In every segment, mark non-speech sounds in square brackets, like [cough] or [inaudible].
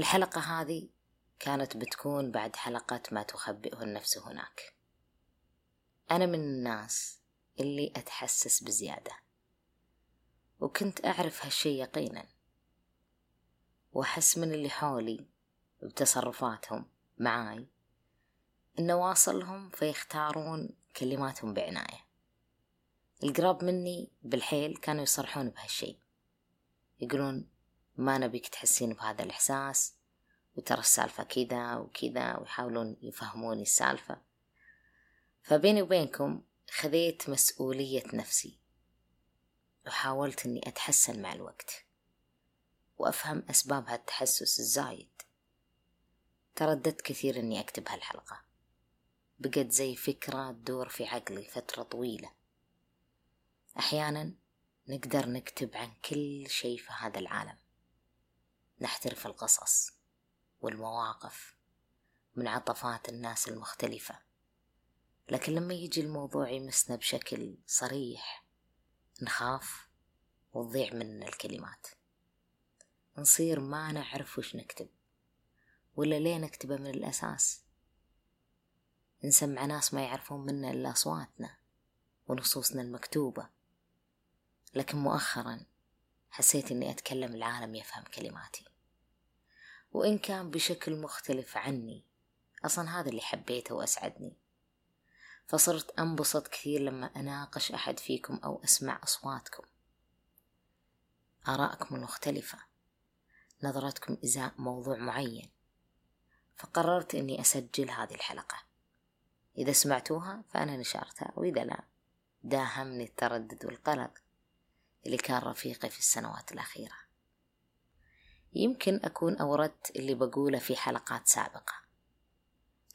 الحلقة هذه كانت بتكون بعد حلقة ما تخبئه النفس هناك. أنا من الناس اللي أتحسس بزيادة وكنت أعرف هالشي يقينا وأحس من اللي حولي بتصرفاتهم معاي إن واصلهم فيختارون كلماتهم بعناية. القراب مني بالحيل كانوا يصرحون بهالشي يقولون ما نبيك تحسين بهذا الإحساس وترى السالفة كذا وكذا ويحاولون يفهموني السالفة. فبيني وبينكم خذيت مسؤولية نفسي وحاولت أني أتحسن مع الوقت وأفهم أسباب هالتحسس الزايد ترددت كثير أني أكتب هالحلقة. بقت زي فكرة تدور في عقلي فترة طويلة. أحيانا نقدر نكتب عن كل شيء في هذا العالم. نحترف القصص. والمواقف من عطفات الناس المختلفة. لكن لما يجي الموضوع يمسنا بشكل صريح نخاف وتضيع مننا الكلمات. نصير ما نعرف وش نكتب ولا ليه نكتبه من الأساس. نسمع ناس ما يعرفون منا إلا أصواتنا ونصوصنا المكتوبة. لكن مؤخرا حسيت إني أتكلم العالم يفهم كلماتي. وإن كان بشكل مختلف عني. أصلا هذا اللي حبيته وأسعدني. فصرت أنبسط كثير لما أناقش أحد فيكم أو أسمع أصواتكم. آراءكم المختلفة نظرتكم إزاء موضوع معين. فقررت أني أسجل هذه الحلقة. إذا سمعتوها فأنا نشرتها وإذا لا داهمني التردد والقلق اللي كان رفيقي في السنوات الأخيرة. يمكن أكون أوردت اللي بقوله في حلقات سابقة.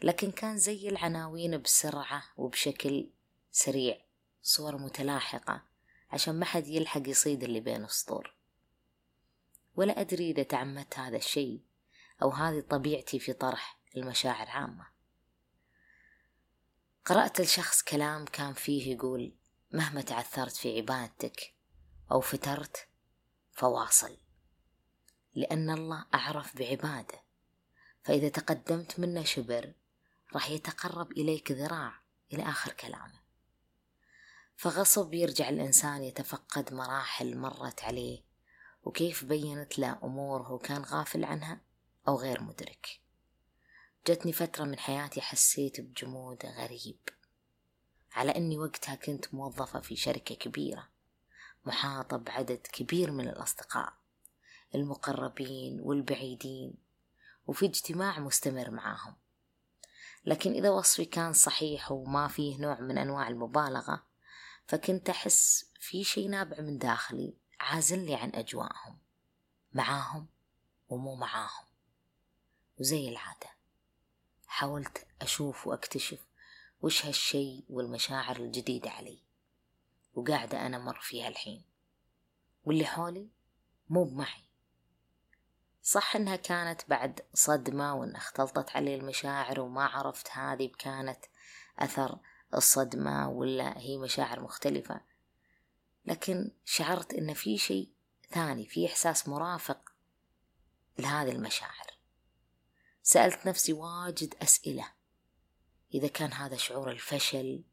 لكن كان زي العناوين بسرعة وبشكل سريع صور متلاحقة عشان ما حد يلحق يصيد اللي بين السطور. ولا أدري إذا تعمدت هذا الشيء أو هذه طبيعتي في طرح المشاعر عامة. قرأت لشخص كلام كان فيه يقول مهما تعثرت في عبادتك أو فترت فواصل. لأن الله أعرف بعباده. فإذا تقدمت منه شبر راح يتقرب إليك ذراع إلى آخر كلامه. فغصب يرجع الإنسان يتفقد مراحل مرت عليه وكيف بينت له أمور هو كان غافل عنها أو غير مدرك. جتني فترة من حياتي حسيت بجمود غريب. على أني وقتها كنت موظفة في شركة كبيرة محاطة بعدد كبير من الأصدقاء. المقربين والبعيدين وفي اجتماع مستمر معاهم. لكن إذا وصفي كان صحيح وما فيه نوع من أنواع المبالغة فكنت أحس في شي نابع من داخلي عازلني عن أجواءهم معاهم ومو معاهم. وزي العادة حاولت أشوف وأكتشف وش هالشي والمشاعر الجديدة علي وقاعدة أنا مر فيها الحين. واللي حولي مو بمعي. صح إنها كانت بعد صدمة وإن أختلطت علي المشاعر وما عرفت هذه كانت أثر الصدمة ولا هي مشاعر مختلفة. لكن شعرت إن في شيء ثاني في إحساس مرافق لهذه المشاعر. سألت نفسي واجد أسئلة. إذا كان هذا شعور الفشل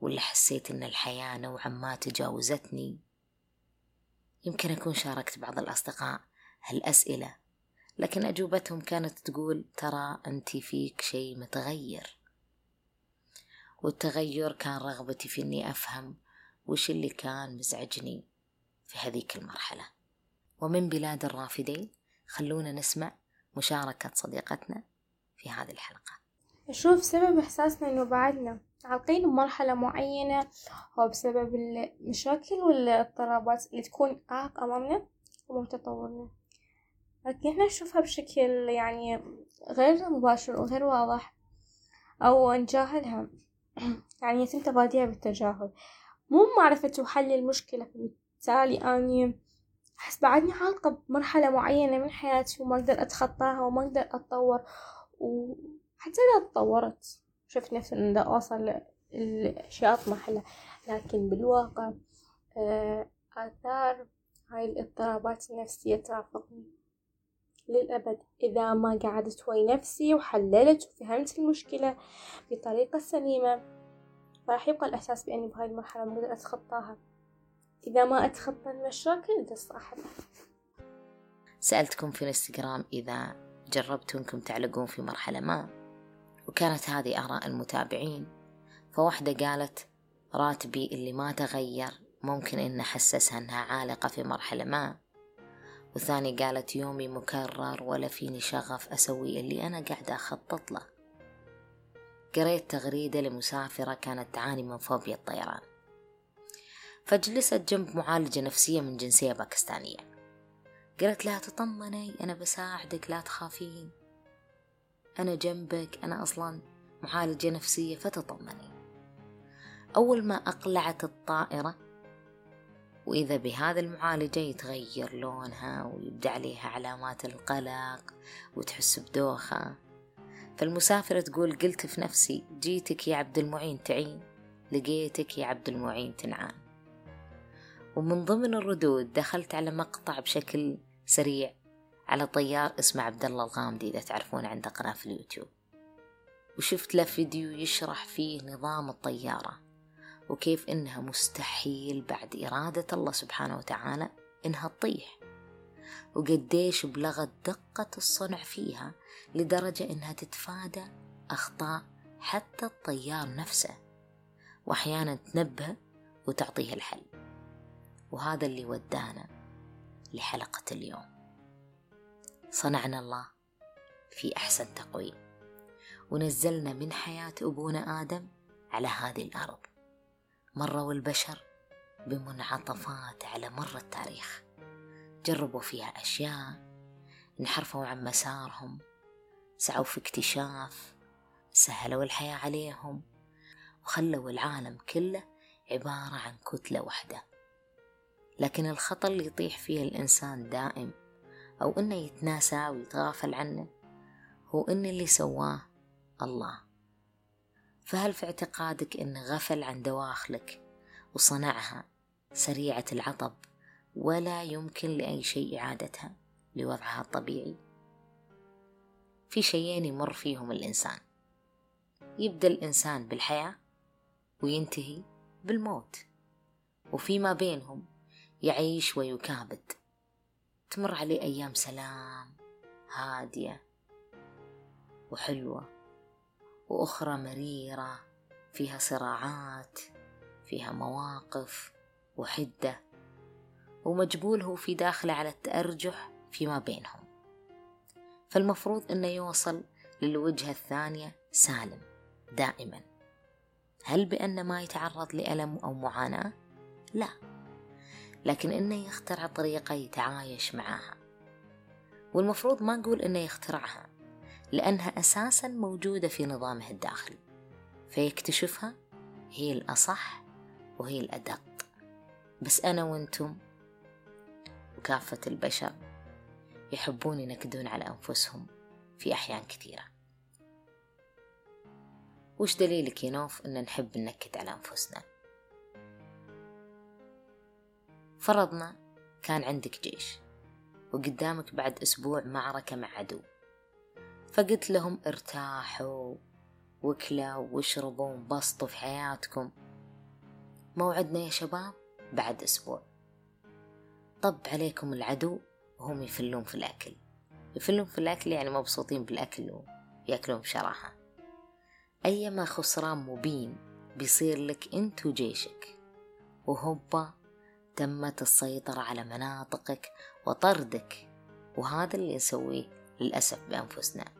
ولا حسيت إن الحياة نوعا ما تجاوزتني؟ يمكن أكون شاركت بعض الأصدقاء هالأسئلة. لكن أجوبتهم كانت تقول ترى أنت فيك شيء متغير. والتغير كان رغبتي في أني أفهم وش اللي كان مزعجني في هذيك المرحلة. ومن بلاد الرافدين خلونا نسمع مشاركة صديقتنا في هذه الحلقة. أشوف سبب إحساسنا إنه بعدنا عالقين بمرحلة معينة هو بسبب المشاكل والاضطرابات اللي تكون عائق أمامنا ومتطورنا. لكن إحنا نشوفها بشكل يعني غير مباشر وغير واضح أو نجاهلها. [clears throat] يعني يتم تفاديها بالتجاهل. مو معرفة حل المشكلة بالتالي أني أحس بعدني عالقة بمرحلة معينة من حياتي وما أقدر أتخطاها وما أقدر أتطور. وحتى إذا تطورت شفت نفسي إن أوصل الأشياء أطمح لها لكن بالواقع آه، آثار هاي الاضطرابات النفسية ترافقني. للأبد. إذا ما قعدت ويا نفسي وحللت وفهمت المشكلة بطريقة سليمة راح يبقى الإحساس بأني بهاي المرحلة أقدر أتخطاها. إذا ما أتخطى المشاكل تصاحبها سألتكم في الإنستغرام إذا جربتوا أنكم تعلقون في مرحلة ما وكانت هذه آراء المتابعين. فواحدة قالت راتبي اللي ما تغير ممكن إن أحسسها أنها عالقة في مرحلة ما. وثاني قالت يومي مكرر ولا فيني شغف أسوي اللي أنا قاعدة أخطط له. قريت تغريدة لمسافرة كانت تعاني من فوبيا الطيران. فجلست جنب معالجة نفسية من جنسية باكستانية. قالت لها تطمني أنا بساعدك لا تخافين. أنا جنبك أنا أصلا معالجة نفسية فتطمني. أول ما أقلعت الطائرة وإذا بهذا المعالجة يتغير لونها ويبدأ عليها علامات القلق وتحس بدوخة. فالمسافرة تقول قلت في نفسي جيتك يا عبد المعين تعين لقيتك يا عبد المعين تنعان. ومن ضمن الردود دخلت على مقطع بشكل سريع على طيار اسمه عبد الله الغامدي إذا تعرفون عنده قناة في اليوتيوب. وشفت له فيديو يشرح فيه نظام الطيارة. وكيف إنها مستحيل بعد إرادة الله سبحانه وتعالى إنها تطيح. وقديش بلغت دقة الصنع فيها لدرجة إنها تتفادى أخطاء حتى الطيار نفسه وأحيانا تنبه وتعطيه الحل. وهذا اللي ودانا لحلقة اليوم. صنعنا الله في أحسن تقويم. ونزلنا من حياة أبونا آدم على هذه الأرض. مروا البشر بمنعطفات على مر التاريخ. جربوا فيها أشياء انحرفوا عن مسارهم سعوا في اكتشاف سهلوا الحياة عليهم وخلوا العالم كله عبارة عن كتلة واحدة. لكن الخطر اللي يطيح فيه الإنسان دائم أو إنه يتناسى ويتغافل عنه هو إن اللي سواه الله. فهل في اعتقادك إن غفل عن دواخلك وصنعها سريعة العطب ولا يمكن لأي شيء إعادتها لوضعها الطبيعي؟ في شيئين يمر فيهم الإنسان. يبدأ الإنسان بالحياة وينتهي بالموت وفيما بينهم يعيش ويكابد. تمر عليه أيام سلام هادية وحلوة. وأخرى مريرة فيها صراعات فيها مواقف وحدة ومجبول هو في داخله على التأرجح فيما بينهم. فالمفروض أنه يوصل للوجهة الثانية سالم دائما. هل بأن ما يتعرض لألم أو معاناة؟ لا. لكن إنه يخترع طريقة يتعايش معها والمفروض ما نقول إنه يخترعها. لأنها أساسا موجودة في نظامه الداخلي. فيكتشفها هي الأصح وهي الأدق. بس أنا وأنتم وكافة البشر يحبون ينكدون على أنفسهم في أحيان كثيرة. وش دليلك يا نوف أن نحب ننكد على أنفسنا؟ فرضنا كان عندك جيش وقدامك بعد أسبوع معركة مع عدو. فقلت لهم ارتاحوا وكلوا واشربوا وانبسطوا في حياتكم. موعدنا يا شباب بعد أسبوع. طب عليكم العدو وهم يفلون في الأكل. يفلون في الأكل يعني مبسوطين بالأكل ويأكلون بشراهة أيما خسران مبين بيصير لك أنت وجيشك. وهوبا تمت السيطرة على مناطقك وطردك. وهذا اللي نسويه للأسف بأنفسنا.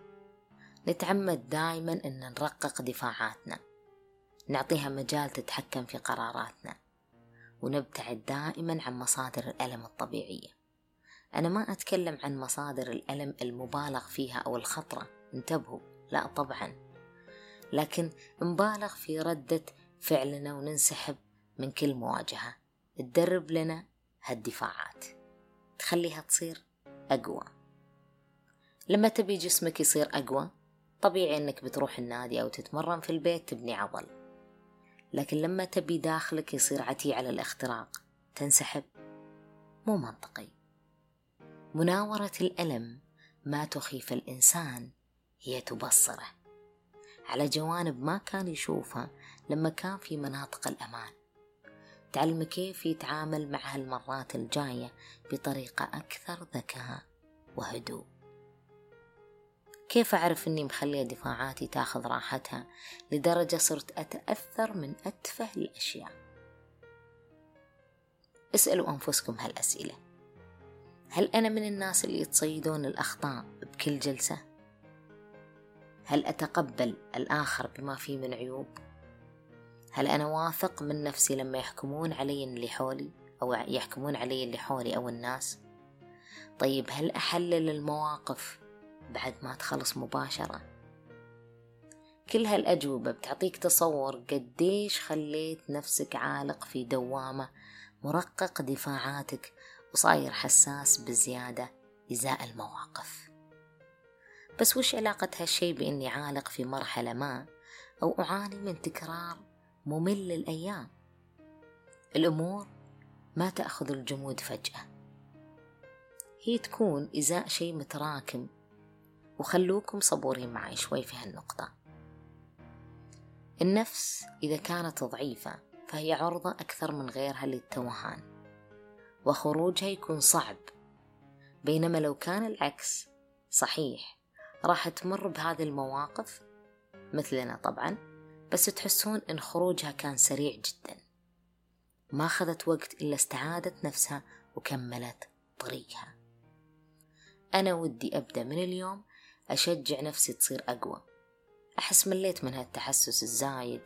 نتعمد دائما أن نرقق دفاعاتنا نعطيها مجال تتحكم في قراراتنا ونبتعد دائما عن مصادر الألم الطبيعية. أنا ما أتكلم عن مصادر الألم المبالغ فيها أو الخطرة انتبهوا. لا طبعا. لكن نبالغ في ردة فعلنا وننسحب من كل مواجهة. تدرب لنا هالدفاعات. تخليها تصير أقوى. لما تبي جسمك يصير أقوى طبيعي أنك بتروح النادي أو تتمرن في البيت تبني عضل. لكن لما تبي داخلك يصير عتي على الاختراق تنسحب. مو منطقي. مناورة الألم ما تخيف الإنسان هي تبصره. على جوانب ما كان يشوفها لما كان في مناطق الأمان. تعلم كيف يتعامل مع هالمرات الجاية بطريقة أكثر ذكاء وهدوء. كيف أعرف أني مخلية دفاعاتي تاخذ راحتها لدرجة صرت أتأثر من أتفه الأشياء اسألوا أنفسكم هالأسئلة هل أنا من الناس اللي يتصيدون الأخطاء بكل جلسة؟ هل أتقبل الآخر بما فيه من عيوب؟ هل أنا واثق من نفسي لما يحكمون علي اللي حولي أو يحكمون علي اللي حولي أو الناس؟ طيب هل أحلل المواقف بعد ما تخلص مباشرة؟ كل هالأجوبة بتعطيك تصور قديش خليت نفسك عالق في دوامة مرقق دفاعاتك وصاير حساس بزيادة إزاء المواقف. بس وش علاقة هالشي بإني عالق في مرحلة ما أو أعاني من تكرار ممل الأيام الأمور ما تأخذ الجمود فجأة. هي تكون إزاء شيء متراكم وخلوكم صبورين معي شوي في هالنقطة. النفس إذا كانت ضعيفة فهي عرضة أكثر من غيرها للتوهان وخروجها يكون صعب. بينما لو كان العكس صحيح راح تمر بهذه المواقف مثلنا طبعا بس تحسون إن خروجها كان سريع جدا. ما أخذت وقت إلا استعادت نفسها وكملت طريقها. أنا ودي أبدأ من اليوم أشجع نفسي تصير أقوى. أحس مليت من هالتحسس الزايد.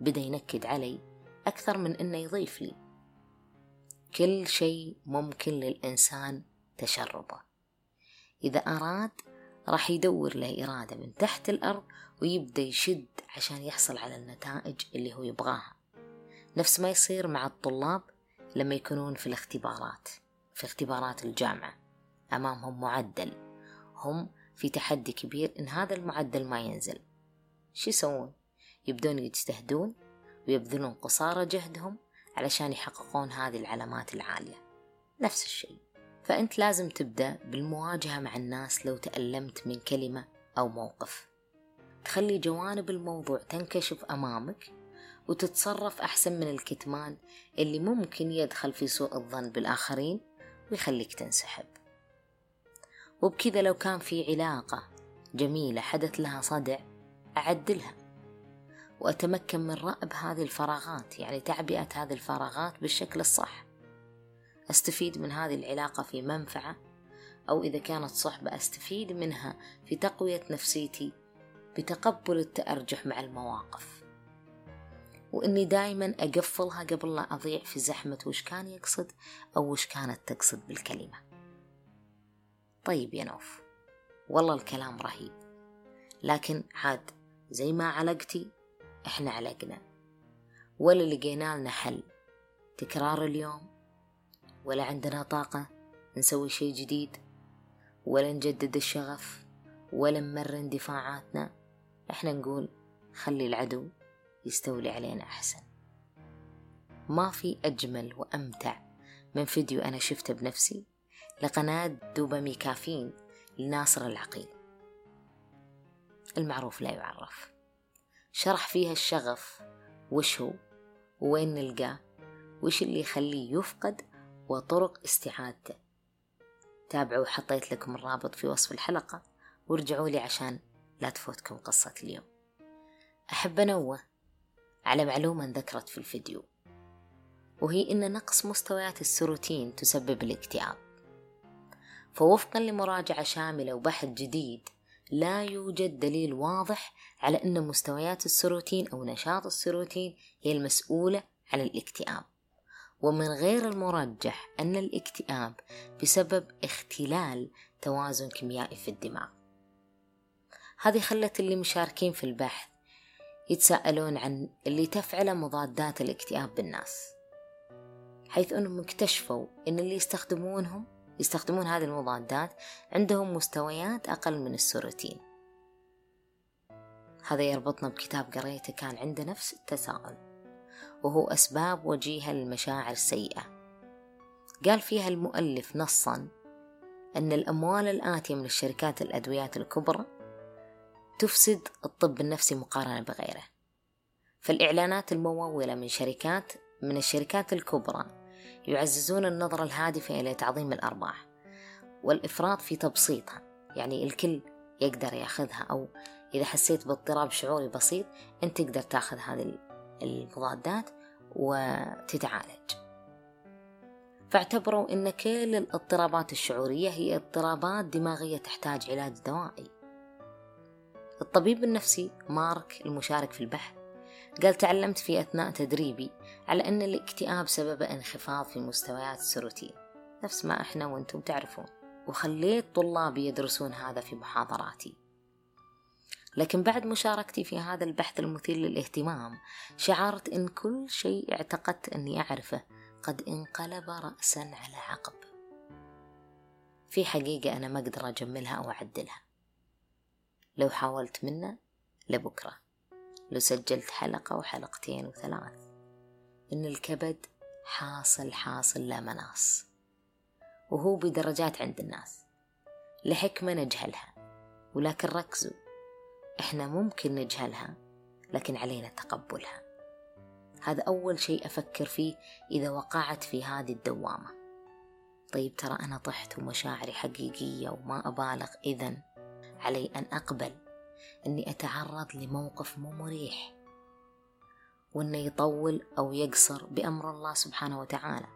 بدأ ينكد علي أكثر من إنه يضيف لي. كل شيء ممكن للإنسان تشربه. إذا أراد راح يدور له إرادة من تحت الأرض ويبدأ يشد عشان يحصل على النتائج اللي هو يبغاها. نفس ما يصير مع الطلاب لما يكونون في الاختبارات في اختبارات الجامعة. أمامهم معدل. هم في تحدي كبير إن هذا المعدل ما ينزل. شو يسوون؟ يبدون يجتهدون ويبذلون قصارى جهدهم علشان يحققون هذه العلامات العالية. نفس الشيء. فأنت لازم تبدأ بالمواجهة مع الناس لو تألمت من كلمة أو موقف. تخلي جوانب الموضوع تنكشف أمامك وتتصرف أحسن من الكتمان اللي ممكن يدخل في سوء الظن بالآخرين ويخليك تنسحب. وبكذا لو كان في علاقة جميلة حدث لها صدع أعدلها وأتمكن من رأب هذه الفراغات يعني تعبئة هذه الفراغات بالشكل الصح. أستفيد من هذه العلاقة في منفعة أو إذا كانت صحبة أستفيد منها في تقوية نفسيتي بتقبل التأرجح مع المواقف. وإني دايما أقفلها قبل لا أضيع في زحمة وش كان يقصد أو وش كانت تقصد بالكلمة. طيب يا نوف. والله الكلام رهيب. لكن عاد زي ما علقتي إحنا علقنا. ولا لقينا لنا حل. تكرار اليوم. ولا عندنا طاقة نسوي شيء جديد. ولا نجدد الشغف. ولا نمرن دفاعاتنا إحنا نقول خلي العدو يستولي علينا أحسن. ما في أجمل وأمتع من فيديو أنا شفته بنفسي. لقناة دوبامي كافين لناصر العقيل. المعروف لا يعرف. شرح فيها الشغف وش هو وين نلقاه وش اللي يخليه يفقد وطرق استعادته. تابعوا حطيت لكم الرابط في وصف الحلقة وارجعوا لي عشان لا تفوتكم قصة اليوم. أحب أنوه على معلومة ذكرت في الفيديو وهي أن نقص مستويات السيروتين تسبب الاكتئاب. فوفقا لمراجعة شاملة وبحث جديد لا يوجد دليل واضح على أن مستويات السيروتين أو نشاط السيروتين هي المسؤولة عن الاكتئاب. ومن غير المرجح أن الاكتئاب بسبب اختلال توازن كيميائي في الدماغ. هذه خلت اللي مشاركين في البحث يتساءلون عن اللي تفعله مضادات الاكتئاب بالناس حيث أنهم اكتشفوا أن اللي يستخدمونهم يستخدمون هذه المضادات عندهم مستويات أقل من السيروتين هذا يربطنا بكتاب قريته كان عنده نفس التساؤل وهو أسباب وجيهة للمشاعر السيئة. قال فيها المؤلف نصا أن الأموال الآتية من الشركات الأدويات الكبرى تفسد الطب النفسي مقارنة بغيره. فالإعلانات الممولة من شركات من الشركات الكبرى يعززون النظرة الهادفة إلى تعظيم الأرباح والإفراط في تبسيطها. يعني الكل يقدر يأخذها أو إذا حسيت باضطراب شعوري بسيط أنت تقدر تأخذ هذه المضادات وتتعالج. فاعتبروا أن كل الاضطرابات الشعورية هي اضطرابات دماغية تحتاج علاج دوائي. الطبيب النفسي مارك المشارك في البحث قال تعلمت في أثناء تدريبي على أن الاكتئاب سببه انخفاض في مستويات السيروتين نفس ما إحنا وأنتم تعرفون. وخليت طلابي يدرسون هذا في محاضراتي. لكن بعد مشاركتي في هذا البحث المثير للاهتمام شعرت أن كل شيء اعتقدت أني أعرفه قد انقلب راسا على عقب. في حقيقة أنا ما أقدر أجملها أو أعدلها. لو حاولت منه لبكرة. لو سجلت حلقة وحلقتين وثلاث. إن الكبد حاصل حاصل لا مناص. وهو بدرجات عند الناس. لحكمة نجهلها. ولكن ركزوا. إحنا ممكن نجهلها لكن علينا تقبلها. هذا أول شيء أفكر فيه إذا وقعت في هذه الدوامة. طيب ترى أنا طحت ومشاعري حقيقية وما أبالغ إذا علي أن أقبل. أني أتعرض لموقف مو مريح وأنه يطول أو يقصر بأمر الله سبحانه وتعالى.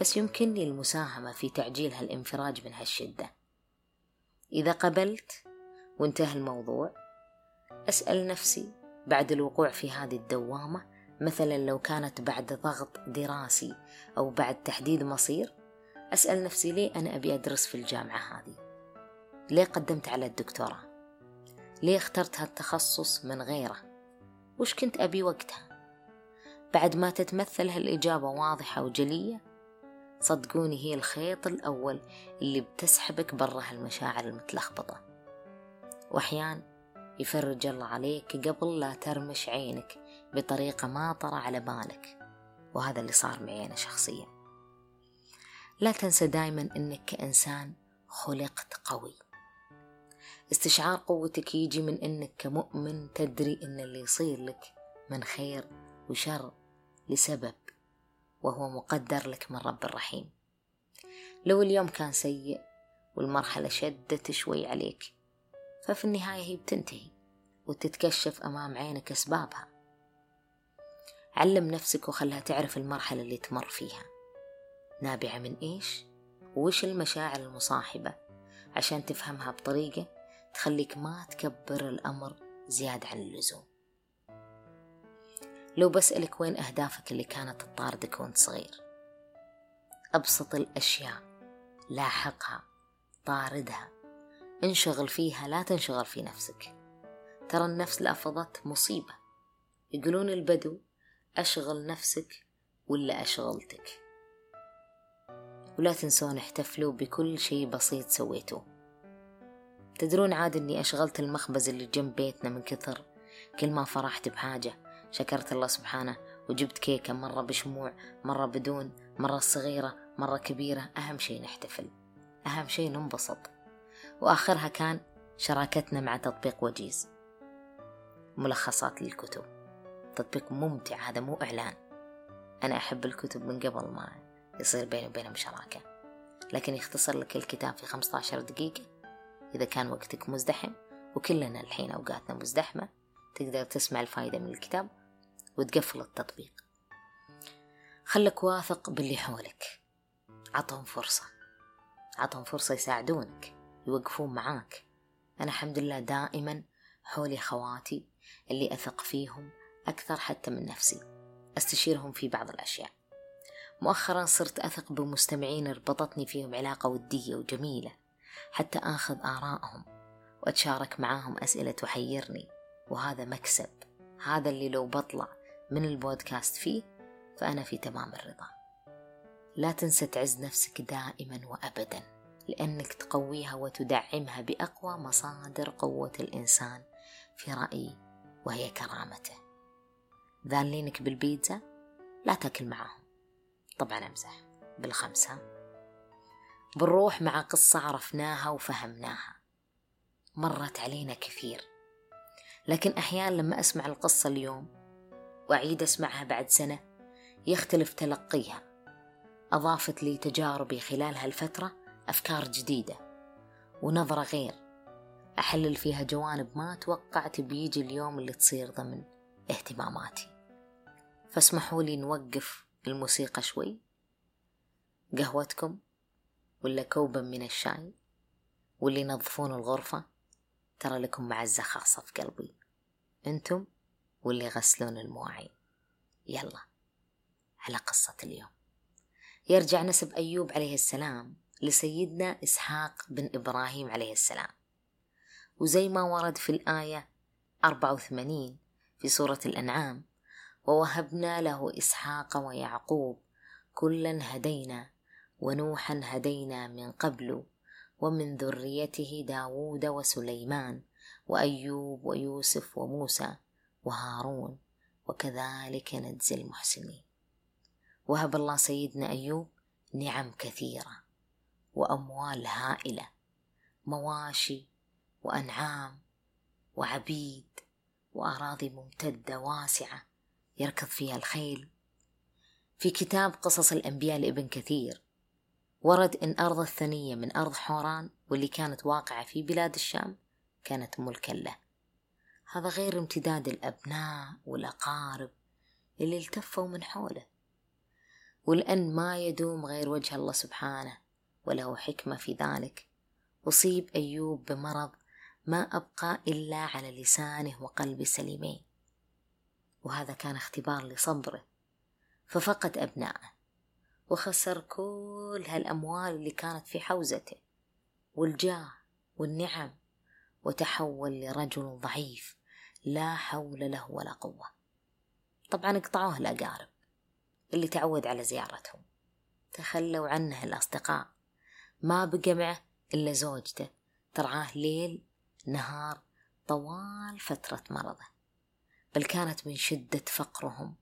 بس يمكنني المساهمة في تعجيل هالانفراج من هالشدة. إذا قبلت وانتهى الموضوع أسأل نفسي بعد الوقوع في هذه الدوامة مثلا لو كانت بعد ضغط دراسي أو بعد تحديد مصير أسأل نفسي ليه أنا أبي أدرس في الجامعة هذه؟ ليه قدمت على الدكتوراه؟ ليه اخترت هالتخصص من غيره؟ وش كنت أبي وقتها؟ بعد ما تتمثل هالإجابة واضحة وجلية صدقوني هي الخيط الأول اللي بتسحبك برا هالمشاعر المتلخبطة. وأحيان يفرج الله عليك قبل لا ترمش عينك بطريقة ما طرى على بالك. وهذا اللي صار معي أنا شخصيا. لا تنسى دايما أنك كإنسان خلقت قوي. استشعار قوتك يجي من أنك كمؤمن تدري أن اللي يصير لك من خير وشر لسبب وهو مقدر لك من رب الرحيم. لو اليوم كان سيء والمرحلة شدت شوي عليك ففي النهاية هي بتنتهي وتتكشف أمام عينك أسبابها. علم نفسك وخلها تعرف المرحلة اللي تمر فيها. نابعة من إيش؟ وإيش المشاعر المصاحبة؟ عشان تفهمها بطريقة تخليك ما تكبر الأمر زيادة عن اللزوم. لو بسألك وين أهدافك اللي كانت تطاردك وانت صغير؟ أبسط الأشياء لاحقها طاردها انشغل فيها لا تنشغل في نفسك. ترى النفس لأفضت مصيبة. يقولون البدو أشغل نفسك ولا أشغلتك؟ ولا تنسون احتفلوا بكل شيء بسيط سويتوه. تدرون عاد إني أشغلت المخبز اللي جنب بيتنا من كثر كل ما فرحت بحاجة. شكرت الله سبحانه وجبت كيكة مرة بشموع مرة بدون مرة صغيرة مرة كبيرة. أهم شي نحتفل أهم شي ننبسط. وآخرها كان شراكتنا مع تطبيق وجيز. ملخصات للكتب. تطبيق ممتع هذا مو إعلان. أنا أحب الكتب من قبل ما يصير بيني وبينهم شراكة. لكن يختصر لك الكتاب في 15 دقيقة. إذا كان وقتك مزدحم وكلنا الحين أوقاتنا مزدحمة تقدر تسمع الفايدة من الكتاب وتقفل التطبيق. خلك واثق باللي حولك. عطهم فرصة. عطهم فرصة يساعدونك يوقفون معاك. أنا الحمد لله دائما حولي خواتي اللي أثق فيهم أكثر حتى من نفسي. أستشيرهم في بعض الأشياء. مؤخرا صرت أثق بمستمعين ربطتني فيهم علاقة ودية وجميلة. حتى آخذ آرائهم وأتشارك معاهم أسئلة تحيرني. وهذا مكسب. هذا اللي لو بطلع من البودكاست فيه فأنا في تمام الرضا. لا تنسى تعز نفسك دائما وأبدا لأنك تقويها وتدعمها بأقوى مصادر قوة الإنسان في رأيي وهي كرامته. ذالينك بالبيتزا؟ لا تاكل معاهم. طبعا أمزح. بالخمسة بنروح مع قصة عرفناها وفهمناها. مرت علينا كثير. لكن أحيانا لما أسمع القصة اليوم وأعيد أسمعها بعد سنة يختلف تلقيها. أضافت لي تجاربي خلال هالفترة أفكار جديدة ونظرة غير. أحلل فيها جوانب ما توقعت بيجي اليوم اللي تصير ضمن اهتماماتي. فاسمحوا لي نوقف الموسيقى شوي. قهوتكم. ولا كوبا من الشاي واللي ينظفون الغرفة ترى لكم معزة خاصة في قلبي. أنتم واللي يغسلون المواعين. يلا على قصة اليوم. يرجع نسب أيوب عليه السلام لسيدنا إسحاق بن إبراهيم عليه السلام. وزي ما ورد في الآية 84 في سورة الأنعام ووهبنا له إسحاق ويعقوب كلا هدينا ونوحا هدينا من قبل ومن ذريته داود وسليمان وأيوب ويوسف وموسى وهارون وكذلك نجزي المحسنين. وهب الله سيدنا أيوب نعم كثيرة وأموال هائلة مواشي وأنعام وعبيد وأراضي ممتدة واسعة يركض فيها الخيل. في كتاب قصص الأنبياء لابن كثير ورد إن أرض الثنية من أرض حوران واللي كانت واقعة في بلاد الشام كانت ملكا له. هذا غير امتداد الأبناء والأقارب اللي التفوا من حوله. ولأن ما يدوم غير وجه الله سبحانه وله حكمة في ذلك. أصيب أيوب بمرض ما أبقى إلا على لسانه وقلب سليمين. وهذا كان اختبار لصبره. ففقد أبنائه. وخسر كل هالأموال اللي كانت في حوزته والجاه والنعم وتحول لرجل ضعيف لا حول له ولا قوة. طبعا قطعوه الأقارب اللي تعود على زيارتهم. تخلوا عنه الأصدقاء. ما بقى معه إلا زوجته. ترعاه ليل نهار طوال فترة مرضه. بل كانت من شدة فقرهم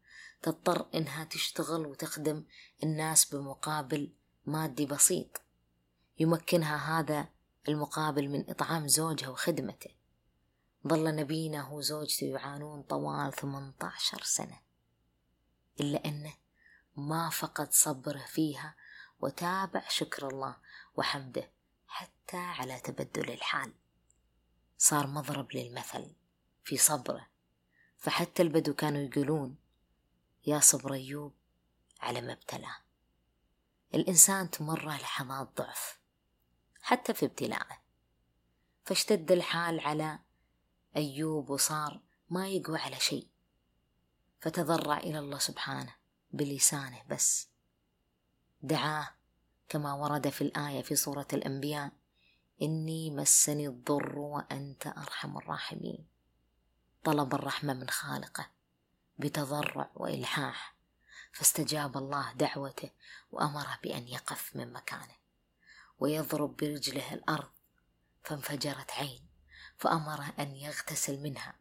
تضطر إنها تشتغل وتخدم الناس بمقابل مادي بسيط. يمكنها هذا المقابل من إطعام زوجها وخدمته. ظل نبينا وزوجته يعانون طوال 18 سنة. إلا أنه ما فقد صبره فيها وتابع شكر الله وحمده حتى على تبدل الحال. صار مضرب للمثل في صبره. فحتى البدو كانوا يقولون يا صبر أيوب على ما ابتلاه الإنسان تمره لحظات ضعف حتى في ابتلاءه فاشتد الحال على أيوب وصار ما يقوى على شيء. فتضرع إلى الله سبحانه بلسانه بس. دعاه كما ورد في الآية في سورة الأنبياء إني مسني الضر وأنت أرحم الراحمين. طلب الرحمة من خالقه. بتضرع وإلحاح. فاستجاب الله دعوته وأمره بأن يقف من مكانه ويضرب برجله الأرض. فانفجرت عين فأمره أن يغتسل منها.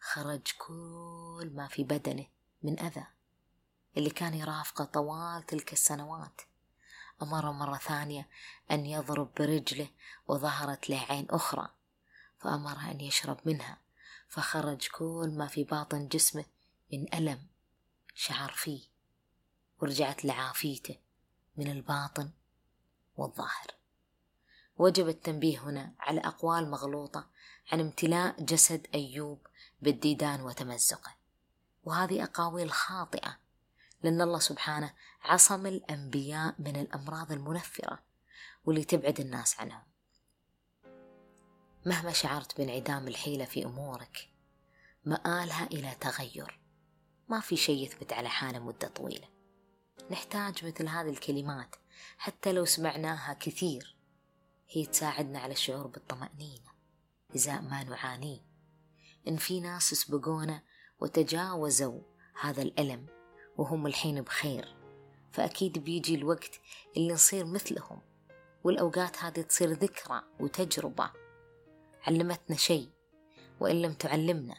خرج كل ما في بدنه من أذى اللي كان يرافقه طوال تلك السنوات. أمره مرة ثانية أن يضرب برجله وظهرت له عين أخرى. فأمره أن يشرب منها. فخرج كل ما في باطن جسمه من ألم شعر فيه ورجعت لعافيته من الباطن والظاهر. وجب التنبيه هنا على أقوال مغلوطة عن امتلاء جسد أيوب بالديدان وتمزقه. وهذه أقاويل خاطئة لأن الله سبحانه عصم الأنبياء من الأمراض المنفرة واللي تبعد الناس عنهم. مهما شعرت بانعدام الحيلة في أمورك مآلها إلى تغير. ما في شيء يثبت على حاله مدة طويلة. نحتاج مثل هذه الكلمات حتى لو سمعناها كثير. هي تساعدنا على الشعور بالطمأنينة إزاء ما نعانيه. إن في ناس سبقونا وتجاوزوا هذا الألم وهم الحين بخير فأكيد بيجي الوقت اللي نصير مثلهم والأوقات هذه تصير ذكرى وتجربة. علمتنا شيء وإن لم تعلمنا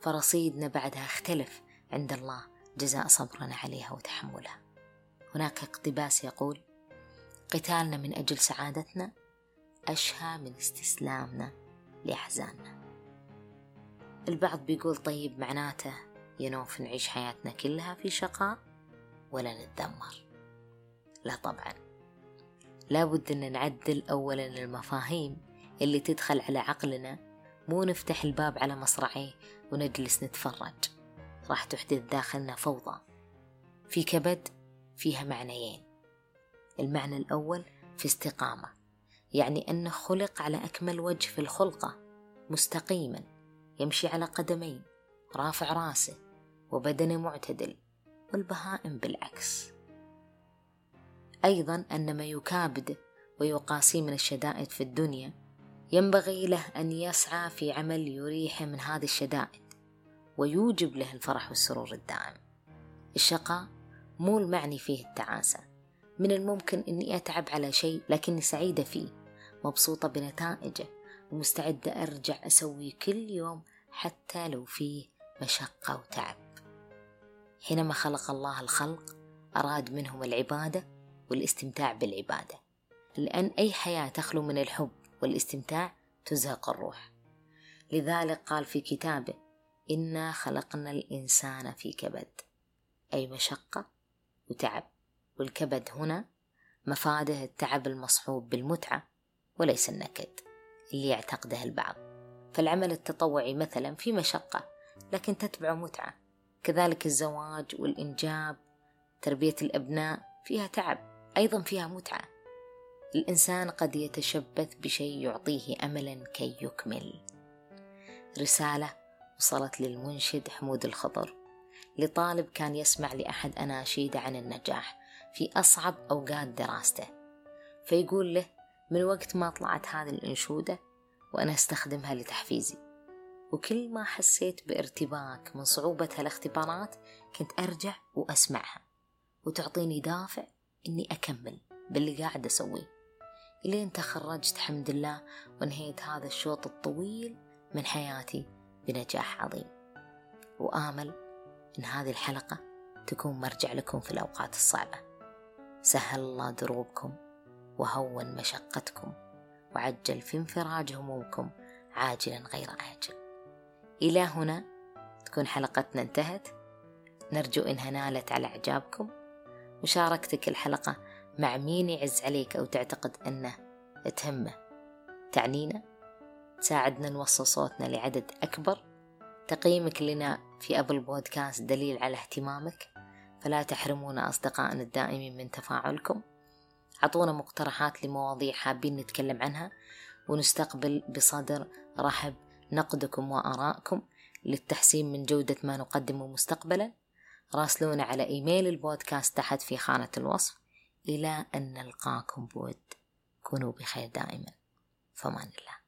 فرصيدنا بعدها اختلف عند الله جزاء صبرنا عليها وتحملها. هناك اقتباس يقول قتالنا من أجل سعادتنا أشهى من استسلامنا لأحزاننا. البعض بيقول طيب معناته ينوف نعيش حياتنا كلها في شقاء ولا نتدمر لا طبعا. لابد أن نعدل أولا المفاهيم اللي تدخل على عقلنا مو نفتح الباب على مصرعيه ونجلس نتفرج. راح تحدث داخلنا فوضى. في كبد فيها معنيين. المعنى الأول في استقامة يعني أنه خلق على أكمل وجه في الخلقة مستقيما يمشي على قدمين رافع راسه وبدنه معتدل والبهائم بالعكس. أيضا أن ما يكابد ويقاسي من الشدائد في الدنيا ينبغي له أن يسعى في عمل يريحه من هذه الشدائد. ويوجب له الفرح والسرور الدائم. الشقاء مو المعني فيه التعاسة. من الممكن أني أتعب على شيء لكني سعيدة فيه مبسوطة بنتائجه ومستعدة أرجع أسوي كل يوم حتى لو فيه مشقة وتعب. حينما خلق الله الخلق أراد منهم العبادة والاستمتاع بالعبادة. لأن أي حياة تخلو من الحب والاستمتاع تزهق الروح. لذلك قال في كتابه إنا خلقنا الإنسان في كبد أي مشقة وتعب والكبد هنا مفاده التعب المصحوب بالمتعة وليس النكد اللي يعتقده البعض. فالعمل التطوعي مثلا في مشقة لكن تتبع متعة. كذلك الزواج والإنجاب تربية الأبناء فيها تعب أيضا فيها متعة. الإنسان قد يتشبث بشيء يعطيه أملا كي يكمل. رسالة وصلت للمنشد حمود الخضر. لطالب كان يسمع لأحد أناشيده عن النجاح في أصعب أوقات دراسته. فيقول له من وقت ما طلعت هذه الأنشودة وأنا أستخدمها لتحفيزي. وكل ما حسيت بارتباك من صعوبة هالاختبارات كنت أرجع وأسمعها. وتعطيني دافع إني أكمل باللي قاعد أسويه. إلين تخرجت الحمد لله وانهيت هذا الشوط الطويل من حياتي. بنجاح عظيم. وآمل إن هذه الحلقة تكون مرجع لكم في الأوقات الصعبة. سهل الله دروبكم وهون مشقتكم وعجل في انفراج همومكم عاجلا غير آجل. إلى هنا تكون حلقتنا انتهت. نرجو إنها نالت على إعجابكم. مشاركتك الحلقة مع مين يعز عليك أو تعتقد أنه تهمه؟ تعنينا؟ تساعدنا نوصل صوتنا لعدد أكبر. تقييمك لنا في أبل بودكاست دليل على اهتمامك. فلا تحرمونا أصدقائنا الدائمين من تفاعلكم. أعطونا مقترحات لمواضيع حابين نتكلم عنها. ونستقبل بصدر رحب نقدكم وآرائكم للتحسين من جودة ما نقدمه مستقبلا. راسلونا على إيميل البودكاست تحت في خانة الوصف. إلى أن نلقاكم بود. كونوا بخير دائما. فمان الله.